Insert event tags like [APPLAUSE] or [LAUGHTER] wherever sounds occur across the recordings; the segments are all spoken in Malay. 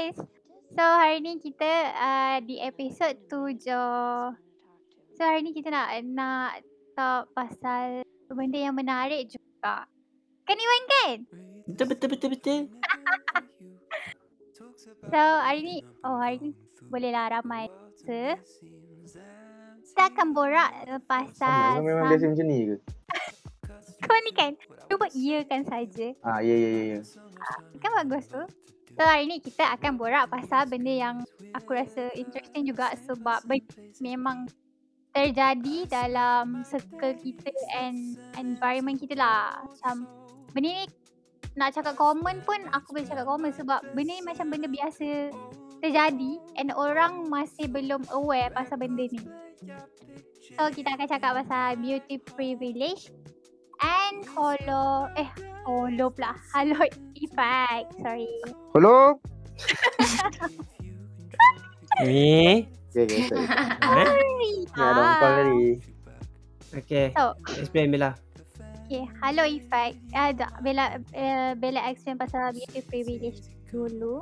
guys. So hari ni kita uh, di episod tujuh. So hari ni kita nak nak talk pasal benda yang menarik juga. Kan Iwan kan? Betul betul betul betul. [LAUGHS] So hari ni, oh hari ni bolehlah ramai. So, kita akan borak Sama pasal kau memang biasa macam ni ke? [LAUGHS] Kau ni kan Cuba iya kan saja Ah ya ya ya ya. Kan bagus tu So hari ni kita akan borak pasal benda yang Aku rasa interesting juga sebab Memang terjadi dalam circle kita and environment kita lah. Macam benda ni nak cakap common pun aku boleh cakap common sebab benda ni macam benda biasa terjadi and orang masih belum aware pasal benda ni. So kita akan cakap pasal beauty privilege and holo eh holo pula [LAUGHS] halo effect sorry. Hello. Ni. [LAUGHS] Okay okay sorry. Sorry. Ni ada orang call tadi. Okay. So Explain Bella. okay halo effect ada Bella uh, Bella explain pasal beauty privilege dulu.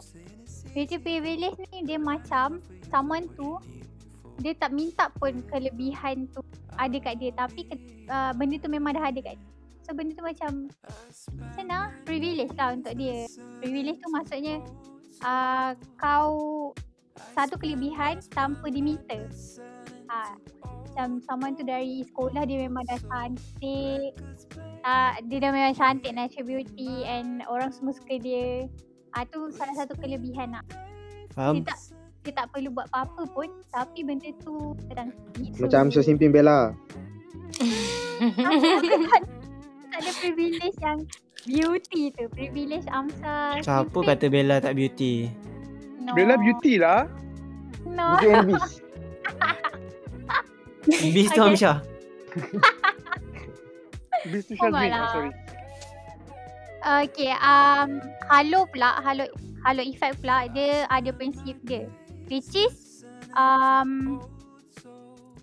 Beauty privilege ni dia macam someone tu dia tak minta pun kelebihan tu ada kat dia tapi uh, benda tu memang dah ada kat dia. So benda tu macam mana privilege lah untuk dia. Privilege tu maksudnya uh, kau satu kelebihan tanpa diminta. Ha, macam someone tu dari sekolah dia memang dah cantik. Uh, dia dah memang cantik natural beauty and orang semua suka dia. Ah uh, tu salah satu kelebihan lah. Faham? Dia tak dia tak perlu buat apa-apa pun tapi benda tu gitu. Macam so simping Bella. [LAUGHS] ada privilege yang beauty tu. Privilege Amsa. Siapa simping. kata Bella tak beauty? No. Bella beauty lah. No. Beauty and Beast. Beast tu Okay. Beast to Oh, Shazmin. malah. Oh, sorry. Okay, um, halo pula, halo halo effect pula dia ada prinsip dia. Which is um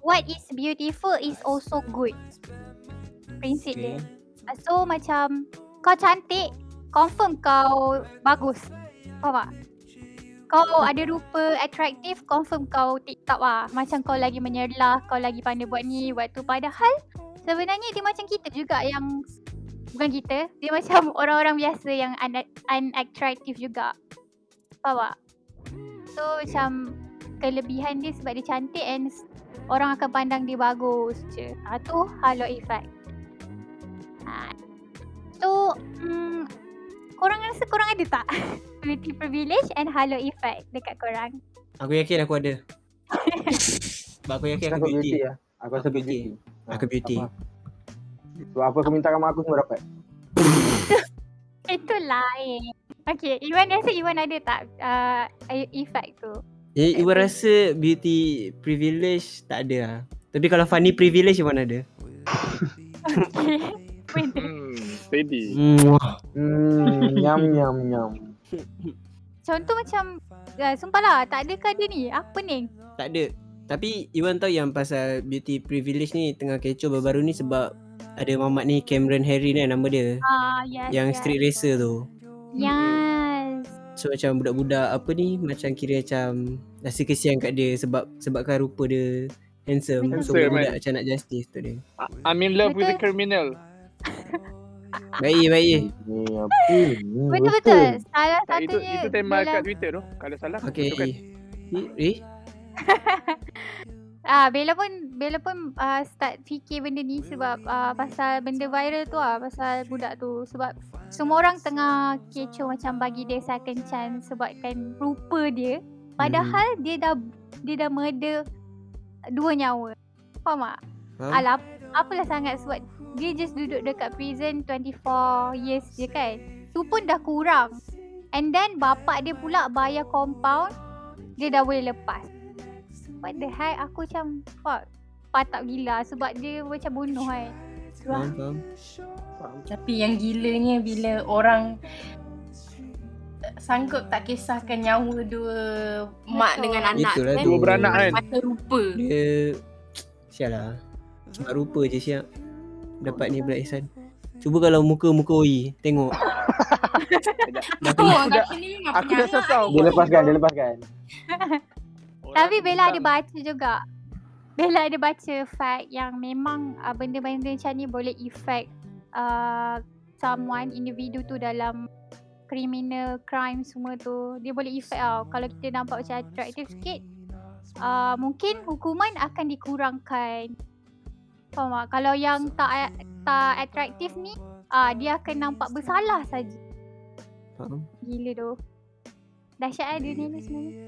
what is beautiful is also good. Prinsip Okay. dia. So macam kau cantik, confirm kau bagus. Faham tak? Kau ada rupa atraktif, confirm kau TikTok lah. Macam kau lagi menyerlah, kau lagi pandai buat ni, buat tu. Padahal sebenarnya dia macam kita juga yang bukan kita, dia macam [LAUGHS] orang-orang biasa yang un- unattractive juga. Faham tak? So macam kelebihan dia sebab dia cantik and orang akan pandang dia bagus je. Ha, tu halo effect. Ha. So, mm, korang rasa korang ada tak [LAUGHS] beauty privilege and halo effect dekat korang? Aku yakin aku ada. [LAUGHS] Sebab aku yakin Aku aku beauty. beauty lah. Aku rasa Aku beauty. beauty. Aku beauty. Apa? Sebab apa aku minta kamu aku semua dapat. [LAUGHS] Itu lain. Okay, Iwan rasa Iwan ada tak uh, effect tu? Eh, Iwan rasa beauty privilege tak ada lah. Tapi kalau funny privilege Iwan ada. Okay. Benda. Hmm, steady. Hmm, nyam nyam nyam. Contoh macam uh, Sumpah lah Tak ada ke dia ni Apa ni Tak ada. Tapi Iwan tahu yang pasal beauty privilege ni tengah kecoh baru-baru ni sebab ada mamat ni Cameron Harry ni nama dia. Ah yes yang yes. street racer tu. Yes So macam budak-budak apa ni macam kira macam rasa kesian kat dia sebab sebabkan rupa dia handsome. So Handsome, budak-budak kan? macam nak justice tu dia. I'm in love with the Betul. criminal. Baik baik. Ni apa ni? Betul-betul Salah Tak, itu satunya itu tema kat Twitter tu. Kalau salah. Okay. Kan. Eh, eh? [LAUGHS] Ah, Bella pun Bella pun uh, start fikir benda ni sebab uh, pasal benda viral tu ah pasal budak tu sebab semua orang tengah kecoh macam bagi dia second chance sebabkan rupa dia padahal dia dah dia dah murder dua nyawa. Faham tak? Faham? Alah apalah sangat sebab dia just duduk dekat prison 24 years je kan. Tu pun dah kurang. And then bapak dia pula bayar compound dia dah boleh lepas. What the heck aku macam fuck patap gila sebab dia macam bunuh kan. Faham, faham. Tapi yang gilanya bila orang sanggup tak kisahkan nyawa dua mak Betul. dengan anak Itulah kan. Dua beranak kan. Mata rupa. Dia sial lah. Sebab rupa je siap. Dapat ni berat ihsan. Cuba kalau muka-muka oi, tengok. [LAUGHS] Dah Oh, kena. Aku dah- ni memang Aku dah sasau. Dia lepaskan, dia lepaskan. Tapi Bella ada baca juga. Bella ada baca fact yang memang uh, benda-benda macam ni boleh effect uh, someone, individu tu dalam criminal crime semua tu. Dia boleh effect tau. Kalau kita nampak macam attractive sikit, uh, mungkin hukuman akan dikurangkan. Faham tak? Kalau yang tak tak attractive ni, uh, dia akan nampak bersalah saja. Faham? Gila tu. Dahsyat eh dunia ni sebenarnya.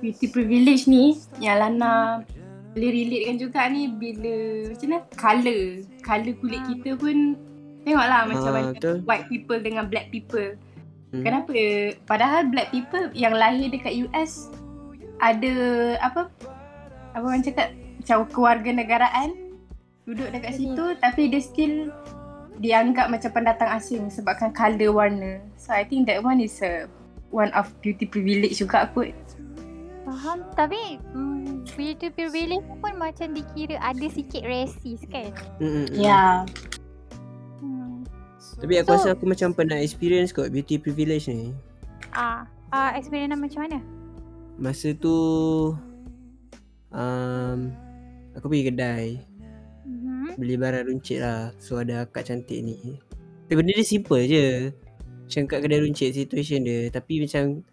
Beauty privilege ni yang Lana boleh relatekan juga ni bila macam mana colour colour kulit kita pun tengoklah macam Ah, mana betul. white people dengan black people Hmm. kenapa padahal black people yang lahir dekat US ada apa apa orang cakap macam keluarga negaraan duduk dekat situ tapi dia still dianggap macam pendatang asing sebabkan colour warna so I think that one is a one of beauty privilege juga kot Faham. Tapi mm, beauty privilege pun macam dikira ada sikit racist kan. Mm, mm, mm. ya Hmm. Tapi aku So- rasa aku macam pernah experience kot beauty privilege ni. Ah, ah experience macam mana? Masa tu um, aku pergi kedai Mhm. beli barang runcit lah. So ada akak cantik ni. Tapi benda dia simple je. Macam kat kedai runcit situation dia. Tapi macam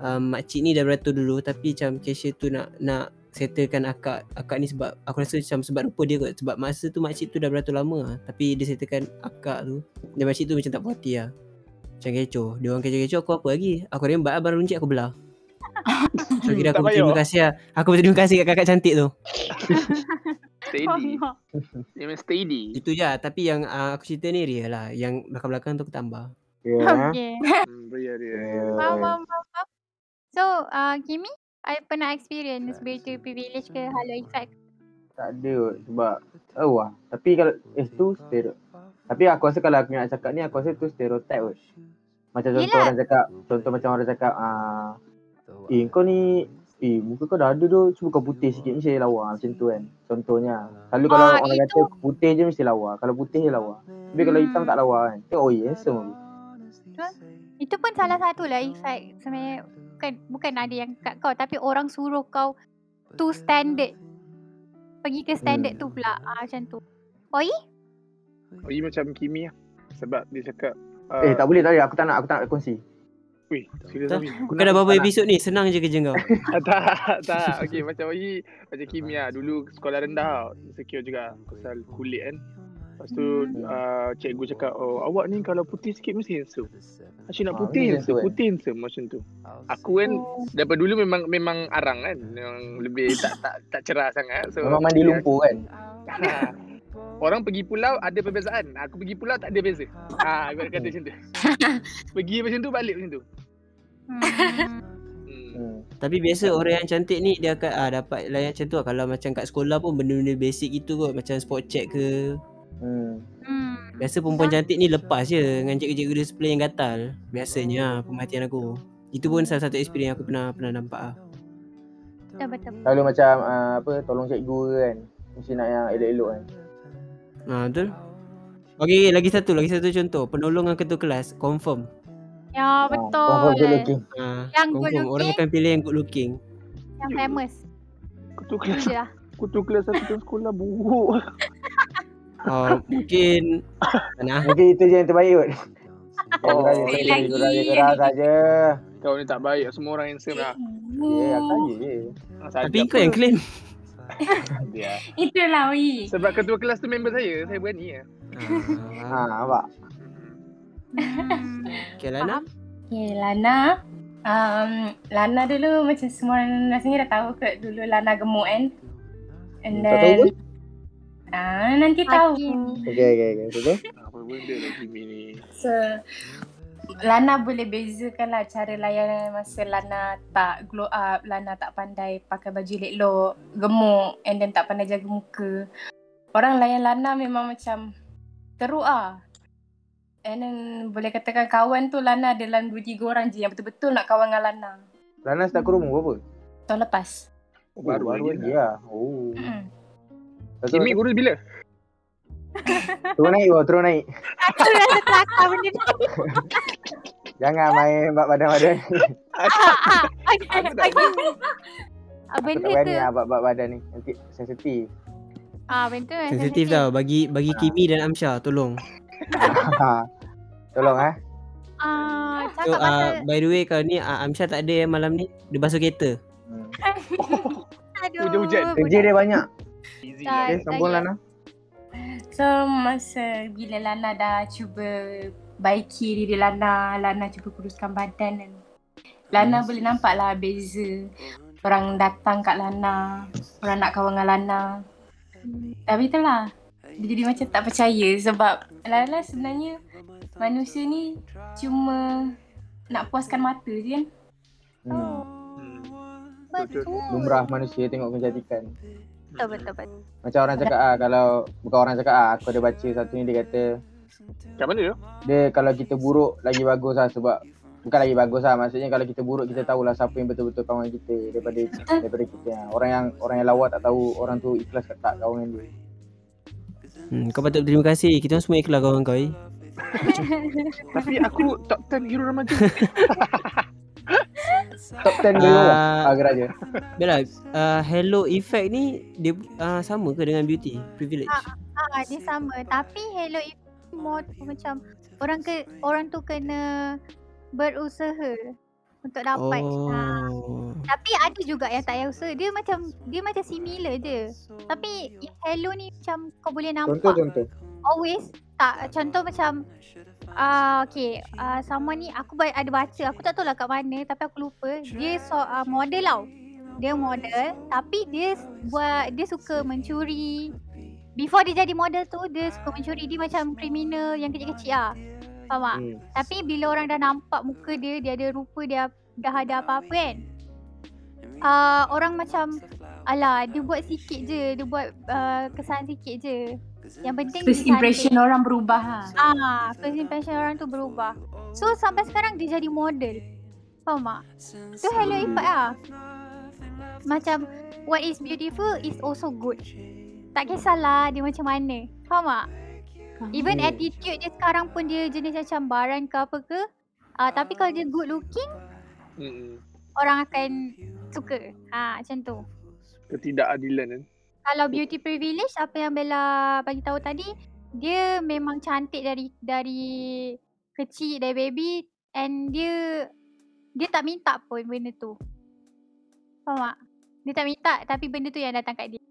um, makcik ni dah beratur dulu tapi macam cashier tu nak nak settlekan akak akak ni sebab aku rasa macam sebab rupa dia kot sebab masa tu makcik tu dah beratur lama lah. tapi dia settlekan akak tu dan makcik tu macam tak puas hati lah macam kecoh dia orang kecoh-kecoh aku apa lagi aku rembat barang runcit aku belah [LAUGHS] so kira aku berterima kasih lah aku berterima kasih kat kakak cantik tu Steady. Dia memang steady. itu je lah. tapi yang uh, aku cerita ni real lah yang belakang-belakang tu aku tambah Ya. Okay. Hmm. Faham, faham, faham, faham. So, uh, Kimi, I pernah experience beauty privilege ke halo effect? Tak ada kot sebab tahu lah. Tapi kalau eh tu stereotip. Tapi aku rasa kalau aku nak cakap ni aku rasa tu stereotip kot. Macam contoh Yelah. orang cakap, contoh macam orang cakap ah eh kau ni eh muka kau dah ada tu cuba kau putih sikit mesti lawa macam tu kan. Contohnya. Selalu kalau Ah, orang itu- kata putih je mesti lawa. Kalau putih je lawa. Tapi kalau hitam Hmm. tak lawa kan. Tengok oh yes, handsome aku. Itu pun salah satu lah effect sebenarnya bukan bukan ada yang kat kau tapi orang suruh kau to standard. Pergi ke standard tu pula. Ah, macam tu. Oi, ini macam Kimi lah. Sebab dia cakap uh, Eh tak boleh tak boleh aku tak nak aku tak nak kongsi. Serius Tak. Kau dah berapa episod ni senang je kerja kau [LAUGHS] tak, tak. Okey, macam Oi, macam Kimi lah. Dulu sekolah rendah tau. Insecure juga pasal kulit kan. Lepas tu Hmm. uh, cikgu cakap, oh awak ni kalau putih sikit mesti handsome. Asyik nak Ah, putih handsome, eh? putih handsome macam tu. Aku kan Oh. daripada dulu memang memang arang kan. Memang lebih tak tak tak cerah sangat. So Memang mandi lumpur kan. [LAUGHS] Orang pergi pulau ada perbezaan. Aku pergi pulau tak ada beza. Ha, ibarat kata macam tu. [LAUGHS] pergi macam tu balik macam tu. Hmm. Hmm. Hmm. Tapi biasa orang yang cantik ni dia akan ah, dapat layan macam tu lah. Kalau macam kat sekolah pun benda-benda basic gitu kot macam spot check ke. Hmm. hmm. Biasa perempuan cantik ni lepas je dengan cikgu-cikgu display yang gatal. Biasanya lah perhatian aku. Itu pun salah satu experience yang aku pernah pernah nampak lah. Betul betul. Selalu macam uh, apa tolong cikgu kan. Mesti nak yang elok-elok kan. Ha betul. Okey, okay, lagi satu, lagi satu contoh. Penolongan ketua kelas confirm. Ya Ah, betul. confirm good looking. Ha, Yang good confirm orang looking. akan pilih yang good looking. Yang famous. Itu kelas je lah. kelas aku dalam sekolah buruk. Oh, [LAUGHS] mungkin mana? Mungkin itu je yang terbaik kot. Oh, sekali je, lagi. kurang saja. Kau ni tak baik. Semua orang handsome lah. Eh, aku tanya je. Tapi kau yang claim. [LAUGHS] Dia. Itulah Wi. Sebab ketua kelas tu member saya. Saya berani lah. Ha. Ha, nampak? Hmm. Okay, Lana. Okay, Lana. Um, Lana dulu macam semua orang rasanya dah tahu kot dulu Lana gemuk kan. And Tak tahu then pun? Ah, nanti tahu. Hakim. Okay, okay, okay. Betul? Apa benda Kimi ni. So Lana boleh bezakan lah cara layan masa Lana tak glow up, Lana tak pandai pakai baju elok, gemuk and then tak pandai jaga muka. Orang layan Lana memang macam teruk ah. And then boleh katakan kawan tu Lana ada dalam 2-3 orang je yang betul-betul nak kawan dengan Lana. Lana start kurung berapa? Tahun lepas. Oh, baru, baru lagi lah. lah. Oh. Mm. Betul, Kimi kurus bila? Naik bawah, turun naik. Aku rasa kelakar benda tu. Jangan main bab badan-badan. Ah, ah, okay, Aku tak. Ah, Aku benda tak berani tu. lah bab-bab badan ni. Nanti sensitif. Ah, benda tu Sensitif tau. Bagi bagi Kimi dan Amsha tolong. [LAUGHS] Tolong eh. Ah, So uh, by the way kalau ni uh, Amsha tak ada yang malam ni. Dia basuh kereta. Hmm. [LAUGHS] aduh. hujan-hujan. Kerja dia banyak. Easy Dah- lah. Okay, sambung dah- Lana. So masa bila Lana dah cuba baiki diri Lana, Lana cuba kuruskan badan dan Lana boleh nampak lah beza orang datang kat Lana, orang nak kawan dengan Lana. Tapi itulah, dia jadi macam tak percaya sebab Lana sebenarnya manusia ni cuma nak puaskan mata je kan. Hmm. Betul. Lumrah manusia tengok kecantikan. Betul, betul, betul. Macam orang cakap ah kalau bukan orang cakap ah aku ada baca satu ni dia kata Kat mana tu? dia kalau kita buruk lagi bagus lah sebab bukan lagi bagus lah maksudnya kalau kita buruk kita tahulah siapa yang betul-betul kawan kita daripada daripada kita ah. orang yang orang yang lawa tak tahu orang tu ikhlas ke tak kawan dia Hmm, kau patut berterima kasih. Kita orang semua ikhlas kawan kau eh. [LAUGHS] Tapi aku top 10 hero remaja. [LAUGHS] top 10 dulu lah Ah, ah geraja Bella, uh, Hello Effect ni dia uh, sama ke dengan Beauty Privilege? Ah, dia sama. Tapi Hello If more macam orang ke orang tu kena berusaha untuk dapat. Oh. tapi ada juga yang tak payah usaha. Dia macam dia macam similar je. Tapi Hello ni macam kau boleh nampak contoh-contoh always tak contoh macam ah uh, okay. Uh, sama ni aku ba- ada baca. Aku tak tahu lah kat mana tapi aku lupa. Dia so, uh, model tau. Dia model tapi dia buat dia suka mencuri. Before dia jadi model tu dia suka mencuri. Dia macam kriminal yang kecil-kecil ah. Faham tak? Hmm. tapi bila orang dah nampak muka dia dia ada rupa dia dah ada apa-apa kan? Uh, orang macam alah dia buat sikit je. Dia buat uh, kesan sikit je yang penting First impression cantik. orang berubah lah. Ah, first impression orang tu berubah. So sampai sekarang dia jadi model. Faham tak? Tu hello effect lah. Macam what is beautiful is also good. Tak kisahlah dia macam mana. Faham tak? Even attitude dia sekarang pun dia jenis macam baran ke apa ke. Ah, tapi kalau dia good looking, Hmm. orang akan suka. Ha, macam tu. Ketidakadilan kan. Kalau beauty privilege apa yang Bella bagi tahu tadi, dia memang cantik dari dari kecil dari baby and dia dia tak minta pun benda tu. Faham tak? Dia tak minta tapi benda tu yang datang kat dia.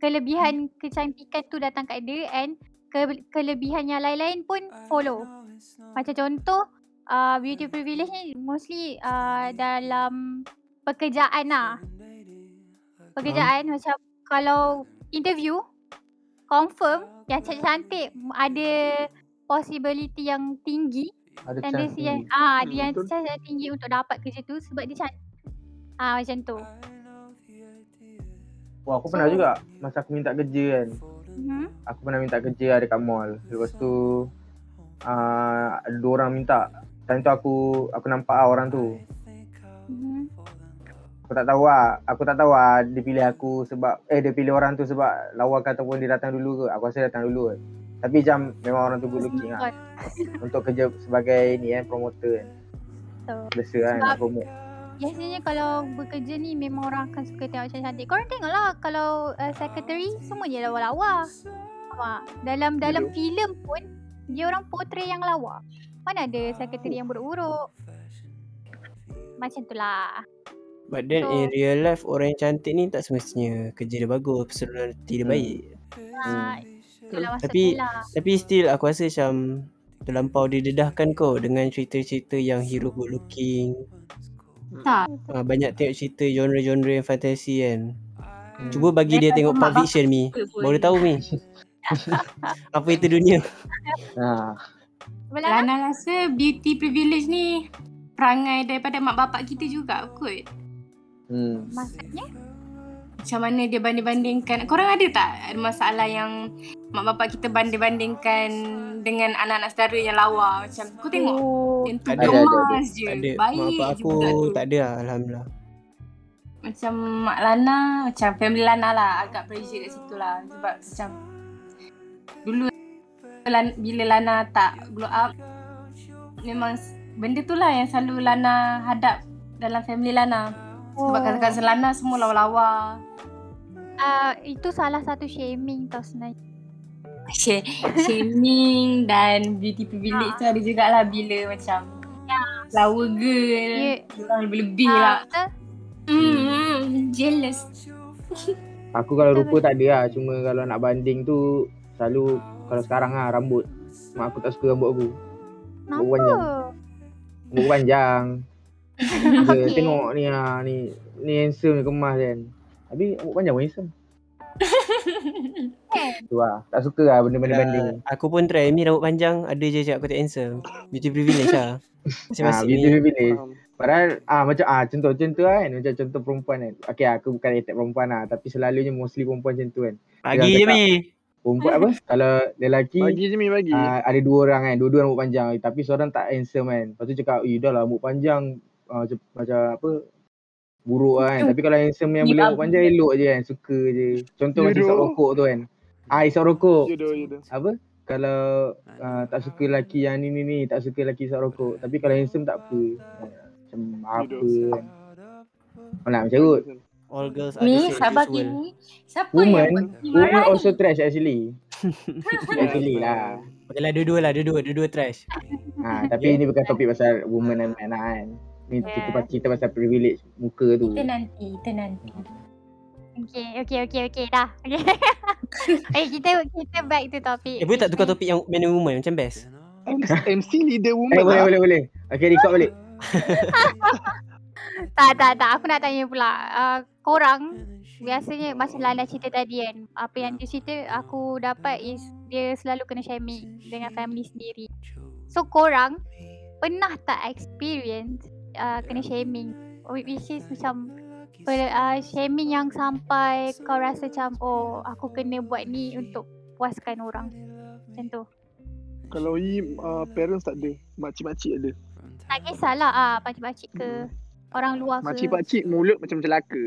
Kelebihan kecantikan tu datang kat dia and ke, kelebihan yang lain-lain pun follow. Macam contoh uh, beauty privilege ni mostly uh, dalam pekerjaan lah. Pekerjaan macam kalau interview confirm yang cantik-cantik m- ada possibility yang tinggi ada tendency chance yang tinggi. ah Hmm, dia yang chance yang tinggi untuk dapat kerja tu sebab dia cantik. Ah macam tu. Wah aku pernah So- juga masa aku minta kerja kan Mhm. Aku pernah minta kerja lah dekat mall Lepas tu uh, Ada dua orang minta Time tu aku aku nampak lah orang tu Mhm. Aku tak tahu lah Aku tak tahu lah dia pilih aku sebab Eh dia pilih orang tu sebab lawa ke ataupun dia datang dulu ke Aku rasa datang dulu kan Tapi macam memang orang tu good looking lah [LAUGHS] Untuk kerja sebagai ni kan promoter kan Betul. Biasa kan nak promote Biasanya kalau bekerja ni memang orang akan suka tengok cantik. Korang tengoklah kalau uh, secretary semua je lawa-lawa. Dalam dalam Betul. filem pun dia orang portray yang lawa. Mana ada secretary yang buruk-buruk. Macam tu lah. But then So- in real life orang yang cantik ni tak semestinya kerja dia bagus, personality dia Hmm. baik. Ha, itulah maksud Tapi- dia lah. Tapi still aku rasa macam terlampau didedahkan kau dengan cerita-cerita yang hero good looking. Tak. Uh, banyak tengok cerita genre-genre yang fantasi kan. Hmm. Cuba bagi dia Daripada tengok Pulp Fiction Mi. pun. Baru tahu Mi. [LAUGHS] Apa itu dunia? ha. Lana rasa beauty privilege ni perangai daripada mak bapak kita juga kot. Hmm. maksudnya Macam mana dia banding-bandingkan. Korang ada tak ada masalah yang mak bapak kita banding-bandingkan dengan anak-anak saudara yang lawa? Macam kau tengok Oh, yang tu Ada, ada, gemas je. Ada. Mak Baik bapak je aku tu. tak ada lah, Alhamdulillah. Macam mak Lana, macam family Lana lah agak pressure kat situ lah. Sebab macam dulu bila Lana tak glow up memang benda tu lah yang selalu Lana hadap dalam family Lana. Sebab Oh. cousin-cousin Lana semua lawa-lawa. Ah, itu salah satu shaming tau sebenarnya. [LAUGHS] Sh- Shaming dan beauty privilege tu ada jugalah bila macam flower girl. Ya. Orang lebih-lebih Ah, lah. Hmm, jealous. [LAUGHS] Aku kalau rupa tak ada lah. Cuma kalau nak banding tu selalu kalau sekarang lah rambut. Mak aku tak suka rambut aku. Kenapa? panjang. Rambut panjang. Dia [LAUGHS] Okay. tengok ni lah ni ni handsome ni kemas kan. Tapi rambut panjang pun handsome. [LAUGHS] Tu lah. Tak suka lah benda-benda banding. Uh, aku pun try Ni rambut panjang Ada je cakap aku tak handsome Beauty privilege lah Ha, Masing-masing beauty ni privilege. Padahal ah macam ah contoh contoh kan macam contoh perempuan kan. Okey aku bukan attack perempuan lah tapi selalunya mostly perempuan macam tu kan. Pagi je Mi Perempuan apa? [LAUGHS] Kalau lelaki Bagi je Mi bagi. ah, ada dua orang kan, dua-dua rambut panjang tapi seorang tak handsome kan. Lepas tu cakap, "Eh dah lah rambut panjang macam, macam apa buruk lah kan. Tapi kalau handsome yang boleh rambut panjang elok je kan, suka je. Contoh macam isap rokok tu kan. Ah isap rokok. Jodoh jodoh. Apa? Kalau uh, tak suka lelaki yang ni ni ni, tak suka lelaki isap rokok. Tapi kalau handsome tak apa. Macam apa kan. Mana macam kot. All girls are Ni sabar kini. Siapa Woman, yang woman marah ni? also trash actually. [LAUGHS] actually lah. Okay lah dua-dua lah Dua-dua Dua-dua trash Ha, tapi ni bukan topik pasal woman dan man lah kan. Ni Yeah. kita pasal cerita pasal privilege muka tu. Kita nanti, kita nanti. Okay, okay, okay, okay, dah. Okay. okay, [LAUGHS] kita kita back to topic. Eh boleh tak tukar topik yang man and woman Macam best MC leader Eh, woman boleh, lah. boleh, boleh. Okay, record balik. [LAUGHS] Tak, tak, tak. Aku nak tanya pula. Uh, korang biasanya macam Lana cerita tadi kan. Apa yang dia cerita aku dapat is dia selalu kena shaming dengan family sendiri. So korang pernah tak experience uh, kena shaming? Which is macam per, uh, shaming yang sampai kau rasa macam oh aku kena buat ni untuk puaskan orang. Macam tu. Kalau I uh, parents tak ada, makcik-makcik ada. Tak kisahlah ah pakcik-pakcik ke orang luar ke. Makcik-pakcik mulut macam celaka.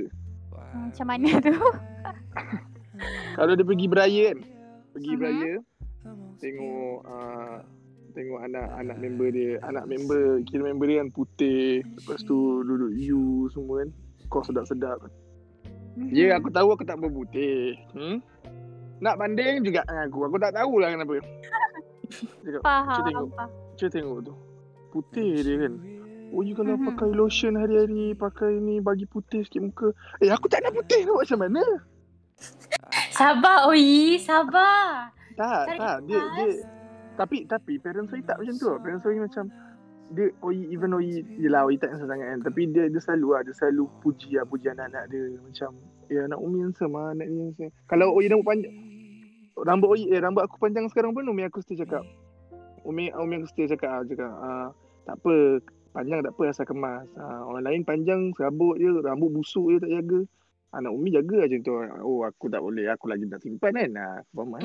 Hmm, macam mana tu? [LAUGHS] Kalau dia pergi beraya kan, pergi Mhm. beraya, tengok uh, tengok anak-anak member dia, anak member, kira member dia kan putih, lepas tu duduk you semua kan, kau sedap-sedap. Ya, aku tahu aku tak berputih. Hmm? Nak banding juga dengan aku. Aku tak tahulah kenapa. Cakap, Faham. tengok. Cuba tengok tu. Putih dia kan. Oh, you kalau Mhm. pakai lotion hari-hari, pakai ni bagi putih sikit muka. Eh, aku tak nak putih tu macam mana? Sabar Oi, sabar. Tak, Tarik tak. Dia, dia, tapi, tapi parents Oi tak macam tu. Parents Oi macam, dia, Oi, even Oi, yelah Oi tak handsome sangat kan. Tapi dia, dia selalu lah, dia selalu puji lah, puji anak-anak dia. Macam, eh anak Umi handsome lah, anak ni. Kalau Oi rambut panjang, rambut Oi, eh rambut aku panjang sekarang pun Umi aku still cakap. Umi, Umi aku still cakap, ah, cakap, ah, tak apa, panjang tak apa asal kemas. Ah, orang lain panjang, serabut je, rambut busuk je tak jaga. Anak Umi jaga macam tu. Oh aku tak boleh, aku lagi nak simpan kan. Ah, faham kan?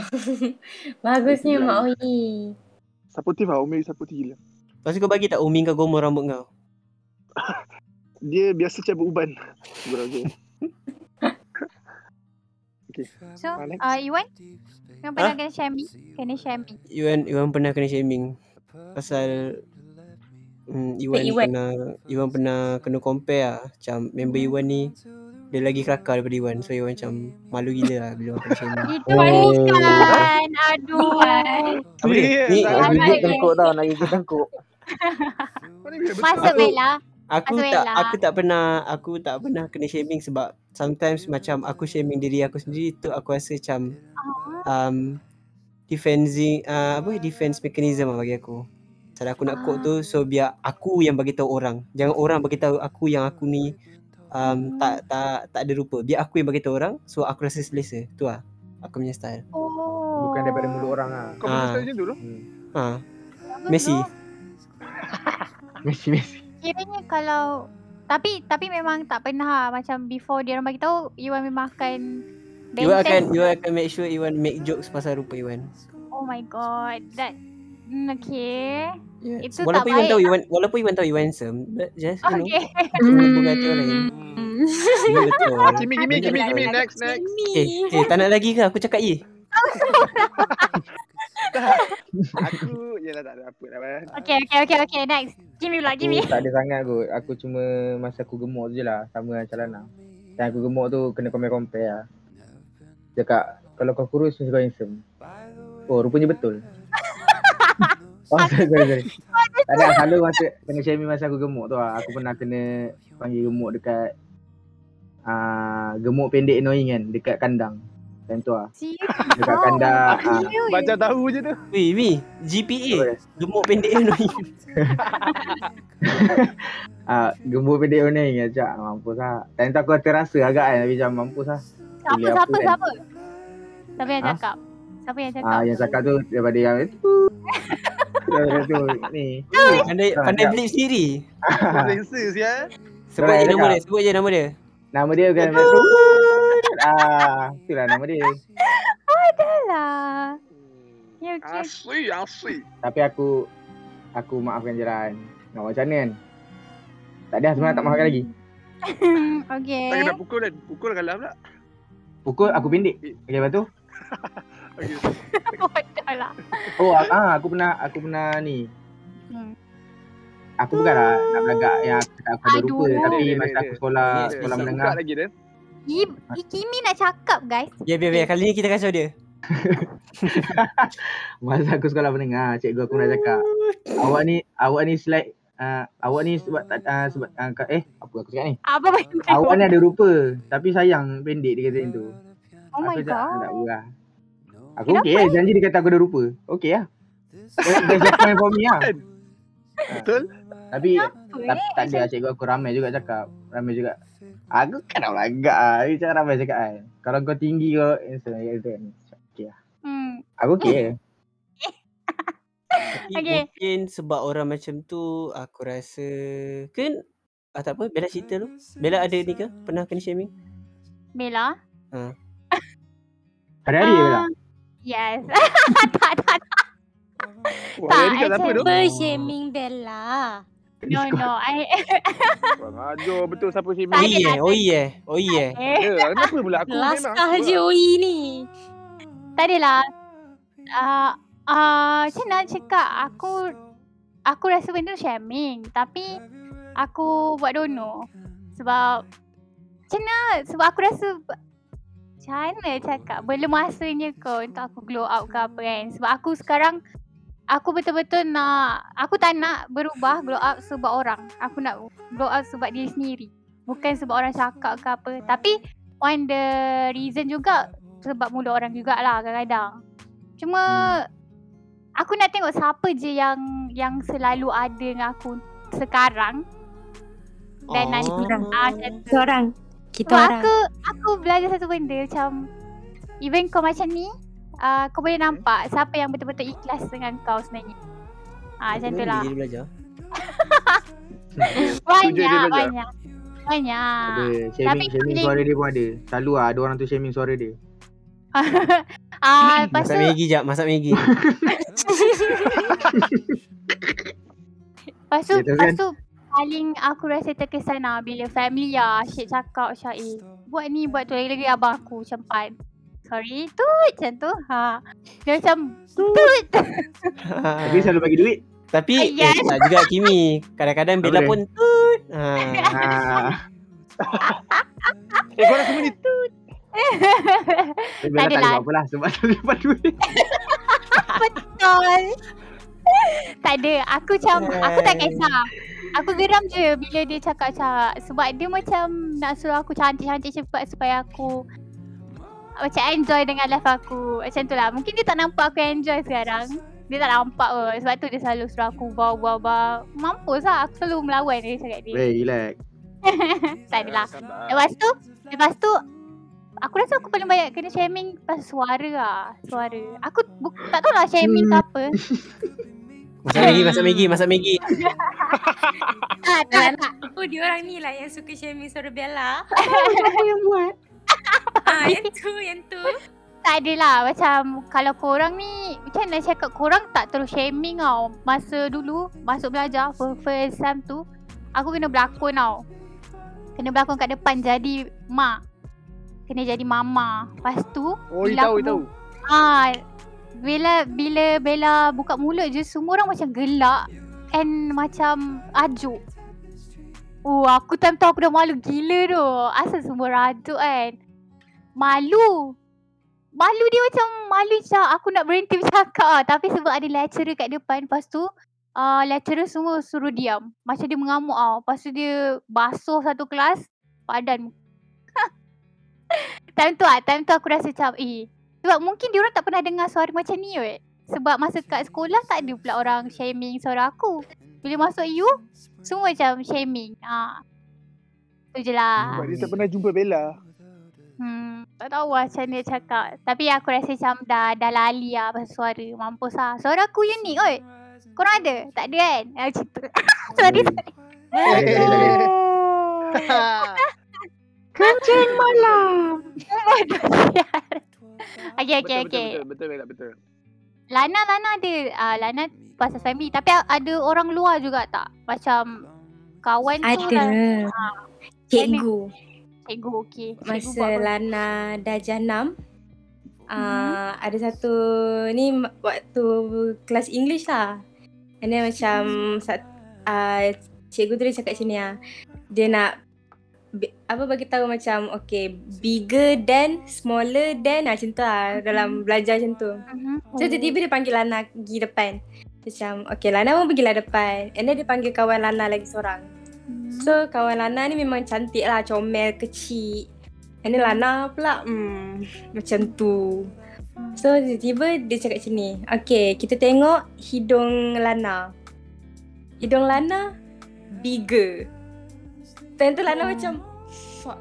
[LAUGHS] Bagusnya. Mak Oi. Supportive lah, Umi supportive gila. Lepas kau bagi tak Umi kau gomol rambut kau [LAUGHS] Dia biasa cabut uban. Sebenarnya. je. [LAUGHS] okay. So, Ah, uh, Iwan? Kau pernah kena shaming? Kena shaming. Iwan Iwan pernah kena shaming Pasal hmm, Iwan, Iwan. pernah Iwan pernah kena compare lah Macam member Iwan ni Dia lagi kelakar daripada Iwan So Iwan macam malu gila lah Bila orang kena shaming Itu manis kan. Aduh. Apa dia? Ni gigit dia. tengkuk tau, nak gigit tengkuk. [LAUGHS] Masuk Aku- Bella. Aku Azwel tak lah. aku tak pernah aku tak pernah kena shaming sebab sometimes macam aku shaming diri aku sendiri tu aku rasa macam Ah. um defending uh, apa defense mechanism lah bagi aku. Pasal aku nak quote tu so biar aku yang bagi tahu orang. Jangan orang bagi tahu aku yang aku ni um, tak tak tak ada rupa. Biar aku yang bagi tahu orang so aku rasa selesa. Tu lah aku punya style. Oh. Bukan daripada mulut orang lah. Kau punya Ah. style macam tu loh. Hmm. Ha, Messi. [LAUGHS] Messi, Messi. Kiranya kalau tapi tapi memang tak pernah lah. macam before dia orang bagi tahu Iwan memang akan Iwan akan. Iwan akan make sure Iwan make jokes pasal rupa Iwan. Oh my god. That mm, okay. Yeah. Itu walaupun tak baik tahu Iwan walaupun Iwan tahu Iwan handsome but just you know Okay. [LAUGHS] Orang lain. Hmm. Betul. Kimi, Kimi, Ini Kimi, betul. Kimi, next, next. Eh, eh, tak nak lagi ke? Aku cakap ye. Aku, yelah tak ada apa lah. Okay, okay, okay, okay. Next. Give me pula, give Aku me. tak ada sangat kot. Aku cuma masa aku gemuk tu je lah. Sama dengan Calana. Dan aku gemuk tu kena compare-compare lah. Cakap, kalau kau kurus mesti kau handsome. Oh, rupanya betul. Oh, sorry, sorry, sorry. [LAUGHS] Tak ada, selalu masa kena shaming masa aku gemuk tu lah. Aku pernah kena panggil gemuk dekat uh, gemuk pendek annoying kan dekat kandang. Macam tu lah. Dekat kandang. Uh, Macam tahu je tu. Weh, Mi, GPA. Gemuk pendek annoying. uh, [LAUGHS] gemuk pendek annoying kan. Cak, mampus lah. Time tu aku terasa agak kan. Tapi macam mampus lah. Siapa, Pilih siapa, apa kan? siapa? Siapa yang Ha? cakap? Siapa yang cakap? Ah, yang cakap tu daripada yang itu. [LAUGHS] Ni. Pandai Ah, pandai blip sendiri. Sensor sia. Sebut je nama dia, sebut je nama dia. Nama dia bukan daripada tu. Ah, itulah nama dia. Alah. Ya, okay. Asli, asli. Tapi aku aku maafkan je lah. Nak macam mana kan? Tak ada sebenarnya tak maafkan lagi. okay. Tak kena pukul kan? Pukul kalah pula. Pukul aku pendek. Okay, lepas tu? [LAUGHS] Okay. [LAUGHS] Lah. [LAUGHS] Oh, ah, aku pernah aku pernah ni. Hmm. Aku bukanlah nak belagak yang aku cakap aku ada Aduh. rupa tapi Dia, dia, masa dia. aku sekolah Dia, sekolah dia, menengah lagi Dan. Kim, Kimi nak cakap guys. Biar, biar, biar. Kali ni kita kacau dia. [LAUGHS] masa aku sekolah menengah cikgu aku pernah cakap awak ni awak ni slide uh, awak ni sebab tak uh, sebab uh, eh apa aku cakap ni Apa benda? awak ni ada rupa tapi sayang pendek dia kata macam tu Oh my aku cakap, god. tak apa lah aku Kenapa okey lah janji dia kata aku ada rupa okey lah That- [LAUGHS] that's the point for me lah Betul? tapi tak, eh? tak ada lah cikgu aku ramai juga cakap ramai juga aku kan nak belagak lah dia cakap ramai cakap kan kalau kau tinggi kau kan okey lah Hmm. aku okey Tapi Okay. mungkin sebab orang macam tu, aku rasa... Kan, ah, tak apa, Bella cerita tu. Bella ada ni ke? Pernah kena shaming? Bella? hari-hari je lah Ah, Yes. [LAUGHS] tak, tak, tak. Wah, Tak, actually- Apa shaming Bella? No, no. I, Aduh, betul siapa shaming. Oh ada. oh iya, oh iya. Ya, kenapa pula aku Laskah je lah. Oi ni. tak adalah. Uh, uh, macam nak cakap, aku aku rasa benda shaming. Tapi aku buat dono. Sebab, macam mana? Sebab aku rasa, macam mana cakap, belum masanya kau untuk aku glow up ke apa kan. Sebab aku sekarang, aku betul-betul nak, aku tak nak berubah glow up sebab orang. Aku nak glow up sebab diri sendiri. Bukan sebab orang cakap ke apa. Tapi, one the reason juga sebab mulut orang jugalah kadang-kadang. Cuma aku nak tengok siapa je yang yang selalu ada dengan aku sekarang dan nanti Oh. ah macam tu. Kita Sebab orang. aku aku belajar satu benda macam even kau macam ni uh, kau boleh nampak siapa yang betul-betul ikhlas dengan kau sebenarnya. Ah macam tu lah. Dia belajar. [LAUGHS] Setuju dia Banyak belajar. banyak. Banyak. Ada shaming, Tapi shaming paling- suara dia pun ada. Selalu lah ada orang tu shaming suara dia. [LAUGHS] Ah lepas Masak tu Maggi jap, masak Maggi. [LAUGHS] Lepas tu, tu lepas kan? tu paling aku rasa terkesan lah bila family lah Syed cakap macam eh buat ni buat tu lagi-lagi abang aku macam pan. Sorry tu macam tu. Ha. Dia macam tut. [LAUGHS] Tapi selalu bagi duit. Tapi eh, Yes. tak juga Kimi. Kadang-kadang Bella pun tut. Ha. Ah, [LAUGHS] Eh, korang semua ni Tapi Bella tak ada apa lah sebab tak dapat duit. [LAUGHS] Betul. tak ada. Aku macam aku tak kisah. Aku geram je bila dia cakap macam sebab dia macam nak suruh aku cantik-cantik cepat supaya aku macam enjoy dengan life aku. Macam tu lah. Mungkin dia tak nampak aku enjoy sekarang. Dia tak nampak pun. Sebab tu dia selalu suruh aku bawa-bawa. Mampus lah. Aku selalu melawan dia cakap dia. Weh, relax. [LAUGHS] Tak adalah. Lepas tu, lepas tu Aku rasa aku paling banyak kena shaming pasal suara lah. Suara. Aku bu- tak tahu lah shaming ke apa. [LAUGHS] Masak Maggi, masak Maggi, masak Maggi. [LAUGHS] Tak, tak, tak. Oh dia orang ni lah yang suka shaming suara Bella. yang buat. [LAUGHS] ah, yang tu, yang tu. Tak adalah macam kalau korang ni macam nak cakap korang tak terus shaming tau. Masa dulu masuk belajar first, first time tu aku kena berlakon tau. Kena berlakon kat depan jadi mak. Kena jadi mama. Lepas tu Oh, Bila tahu, aku tahu. ah bila bila Bella buka mulut je semua orang macam gelak. and macam ajuk. Oh, aku time tu aku dah malu gila tu. Asal semua rajuk kan. Malu. Malu dia macam malu macam aku nak berhenti bercakap ah. Tapi sebab ada lecturer kat depan. Lepas tu uh, lecturer semua suruh diam. Macam dia mengamuk tau. Lepas tu dia basuh satu kelas. Padan. [LAUGHS] time tu ah, time tu aku rasa macam eh. Sebab mungkin dia orang tak pernah dengar suara macam ni weh. Sebab masa kat sekolah tak ada pula orang shaming suara aku. Bila masuk you, semua macam shaming. Ha. Tu je lah. Sebab dia tak pernah jumpa Bella. Hmm, tak tahu lah macam dia cakap. Tapi aku rasa macam dah, dah lali lah pasal suara. Mampus lah. Suara aku unik oi. Korang ada? Tak ada kan? Ah, Macam tu. sorry, sorry. Kencing malam. Okay, okay, Betul, okay. Betul, betul, betul, betul. Lana, Lana ada. Uh, Lana pasal family. Tapi ada orang luar juga tak? Macam kawan tu Ada. lah. Cikgu. Cikgu okey. Cikgu Masa buat apa? Lana darjah 6 Hmm. uh, ada satu ni waktu kelas English lah. And then macam uh, cikgu tu dia cakap macam ni lah. Dia nak apa bagi tahu macam okay bigger than smaller than ah, macam tu lah dalam belajar macam tu. Mhm. So tiba-tiba dia panggil Lana pergi depan. Macam okay Lana pun pergilah depan. And then dia panggil kawan Lana lagi seorang. Hmm. So kawan Lana ni memang cantik lah Comel, kecil And then Lana pula hmm, Macam tu So tiba-tiba dia cakap macam ni Okay kita tengok hidung Lana Hidung Lana Bigger Time tu Lana Oh. macam Fuck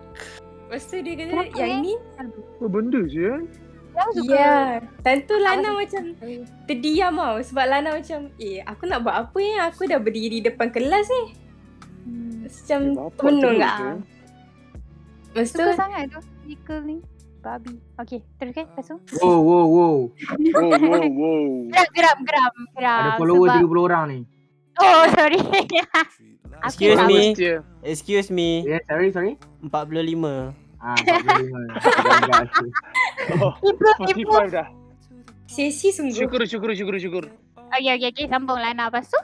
Lepas tu dia kata Kenapa, yang eh? ni Apa benda je kan? Yang suka. Ya yeah. Time tu Lana macam Terdiam tau Sebab Lana macam Eh aku nak buat apa yang Aku dah berdiri depan kelas ni Hmm. Macam Eh, penuh je. Lepas tu Suka sangat tu vehicle ni. Babi. Okay, teruskan. Lepas tu. Wow, wow, wow. [LAUGHS] Wow, wow, wow. Geram, geram, geram. geram. Ada follower sebab... 30 orang ni. Oh, sorry. [LAUGHS] Excuse me. Excuse me. Yeah, sorry, sorry. 45. Ah, 45. Agak-agak tu. Oh, Improve, improve. 45 dah. Sesi sungguh Syukur, syukur, syukur, syukur. Okay, okay, okay. Sambung Lana. Lepas tu?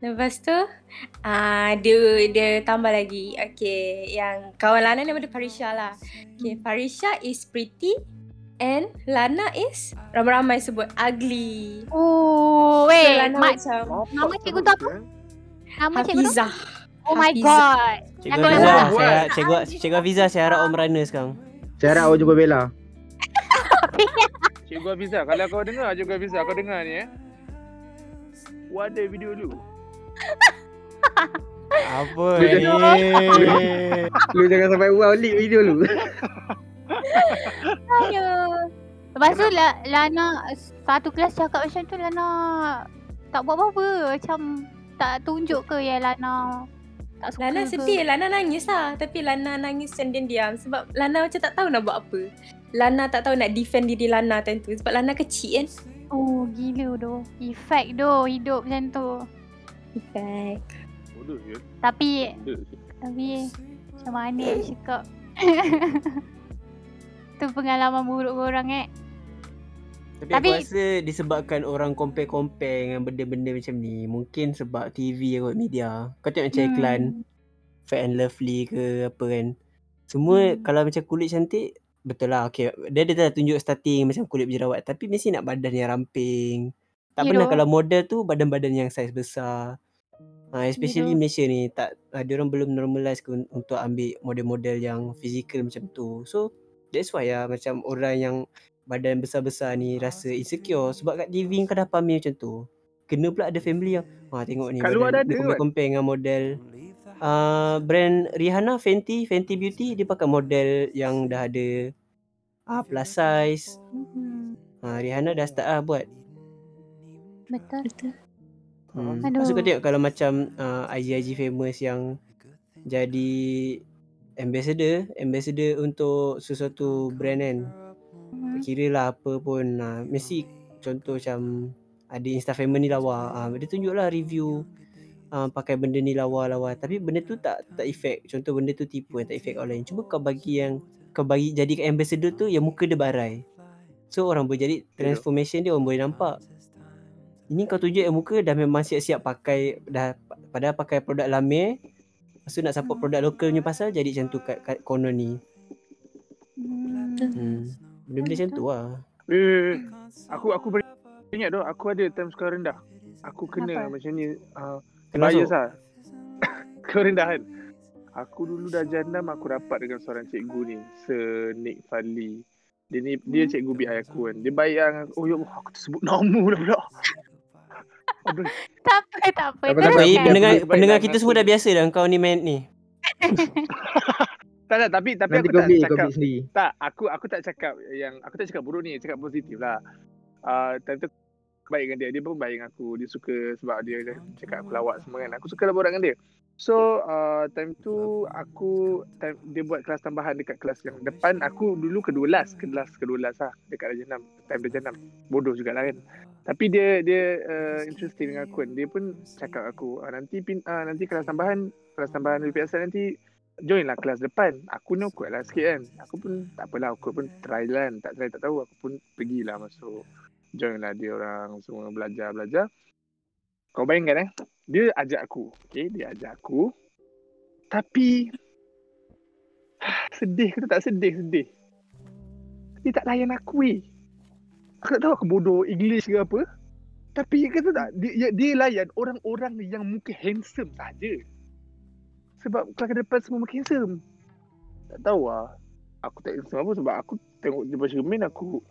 Lepas tu uh, dia dia tambah lagi Okay Yang kawan Lana nama dia Farisha lah Okay Farisha is pretty And Lana is Ramai-ramai sebut ugly Oh, So weh. Lana Mak, macam nama cikgu tu apa? nama cikgu tu? Hafizah Oh my god. Cikgu nak saya harap cikgu cikgu Hafiza saya harap om runner sekarang. Saya harap awak jumpa Bella. [LAUGHS] Cikgu Hafiza, kalau kau dengar Cikgu Hafiza, kau dengar ni eh. Wadah video dulu. Apa ni? Lu [LAUGHS] jangan sampai wow leak video lu. [LAUGHS] [LAUGHS] Aduh. Lepas tu La, Lana satu kelas cakap macam tu Lana tak buat apa-apa. Macam tak tunjuk ke yang Lana tak suka Lana ke? sedih Lana nangis lah Tapi Lana nangis macam diam-diam Sebab Lana macam tak tahu nak buat apa Lana tak tahu nak defend diri Lana time tu Sebab Lana kecil kan Oh gila tu. Efek tu hidup macam tu. Effect Bodoh je. Tapi Bodoh tapi macam mana cakap. [LAUGHS] tu pengalaman buruk korang eh. Tapi, Tapi- aku rasa disebabkan orang compare-compare dengan benda-benda macam ni. Mungkin sebab TV kot media. Kau tengok macam Hmm. iklan Fair and Lovely ke apa kan. Semua Hmm. kalau macam kulit cantik betul lah okay. Dia dah tunjuk starting macam kulit berjerawat tapi mesti nak badan yang ramping. Tak Ya pernah doh. kalau model tu badan-badan yang saiz besar. Ha, especially doh. Malaysia ni tak uh, dia orang belum normalize ke un- untuk ambil model-model yang fizikal macam tu. So that's why lah macam orang yang badan besar-besar ni rasa insecure sebab kat TV kau dah pamir macam tu. Kena pula ada family yang ha tengok ni badan dah dia ada compare, compare dengan model uh, brand Rihanna Fenty Fenty Beauty dia pakai model yang dah ada uh, plus size. Hmm. Ha, Rihanna dah start lah buat. Betul. Betul Hmm. Aduh. Lepas tu kau tengok kalau macam uh, IG-IG famous yang jadi ambassador, ambassador untuk sesuatu brand kan. Hmm. Tak kira lah apa pun uh, mesti contoh macam ada Insta ni lawa. Uh, dia tunjuk lah review uh, pakai benda ni lawa-lawa. Tapi benda tu tak tak efek. Contoh benda tu tipu yang tak efek orang lain. Cuma kau bagi yang kau bagi jadikan ambassador tu yang muka dia barai. So orang boleh jadi transformation dia orang boleh nampak. Ini kau tunjuk yang muka dah memang siap-siap pakai dah padahal pakai produk lame. Lepas tu nak support Hmm. produk lokal punya pasal jadi macam tu kat, kat konon ni. Hmm. Hmm. Benda-benda macam tu lah. Eh, aku aku boleh ingat tu aku ada time sekolah rendah. Aku kena Kenapa? macam ni uh, Kena bias lah. [LAUGHS] rendah kan. Aku dulu dah jandam aku rapat dengan seorang cikgu ni, Sir Nick Fadli. Dia ni dia cikgu BI aku kan. Dia baik yang oh ya Allah aku tersebut [LAUGHS] nama dah pula. Aduh, [LAUGHS] Tak apa, tak apa. Tak apa, tak apa. Tapi pendengar Baik, pendengar baik, kita baik. semua dah biasa dah kau ni main ni. [LAUGHS] tak tak tapi tapi Nanti aku tak beli, cakap beli tak aku aku tak cakap yang aku tak cakap buruk ni, cakap positif lah. Uh, time tu baik dengan dia, dia pun baik dengan aku. Dia suka sebab dia cakap aku lawak semua kan. Aku suka lah borak dengan dia. So uh, time tu aku time, dia buat kelas tambahan dekat kelas yang depan. Aku dulu kedua last kelas kedua last lah dekat Darjah 6 time Darjah 6 bodoh jugalah kan. Tapi dia dia uh, interesting dengan aku kan. Dia pun cakap aku uh, nanti pin, uh, nanti kelas tambahan kelas tambahan UPSL nanti join lah kelas depan. Aku ni awkward lah sikit kan. Aku pun tak apalah aku pun try lah kan. Tak try tak tahu. Aku pun pergilah masuk. Join lah dia orang semua belajar belajar kau bayangkan eh? Dia ajak aku. Okay dia ajak aku. Tapi [SIGHS] sedih ke tak sedih? Sedih. Dia tak layan aku weh aku tak tahu aku bodoh English ke apa. Tapi kata tak dia, dia layan orang-orang yang muka handsome saja. Sebab kelas ke depan semua muka handsome. Tak tahu lah. Aku tak handsome apa sebab aku tengok dia cermin aku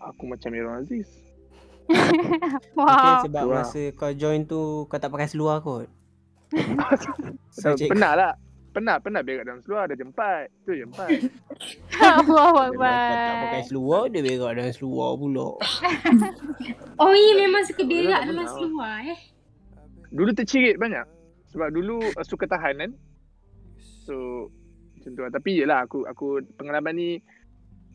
aku macam Irwan Aziz [LAUGHS] Mungkin Wow. sebab Wah. masa kau join tu kau tak pakai seluar kot. [LAUGHS] So, pernah lah pernah pernah berak dalam seluar ada jempat tu jempat Wow, [LAUGHS] Kau tak pakai seluar dia berak dalam seluar pula. Oh, iya memang suka berak dalam seluar eh. Dulu tercirit banyak. Sebab dulu uh, suka tahan kan. So macam tu lah. Tapi yelah aku aku pengalaman ni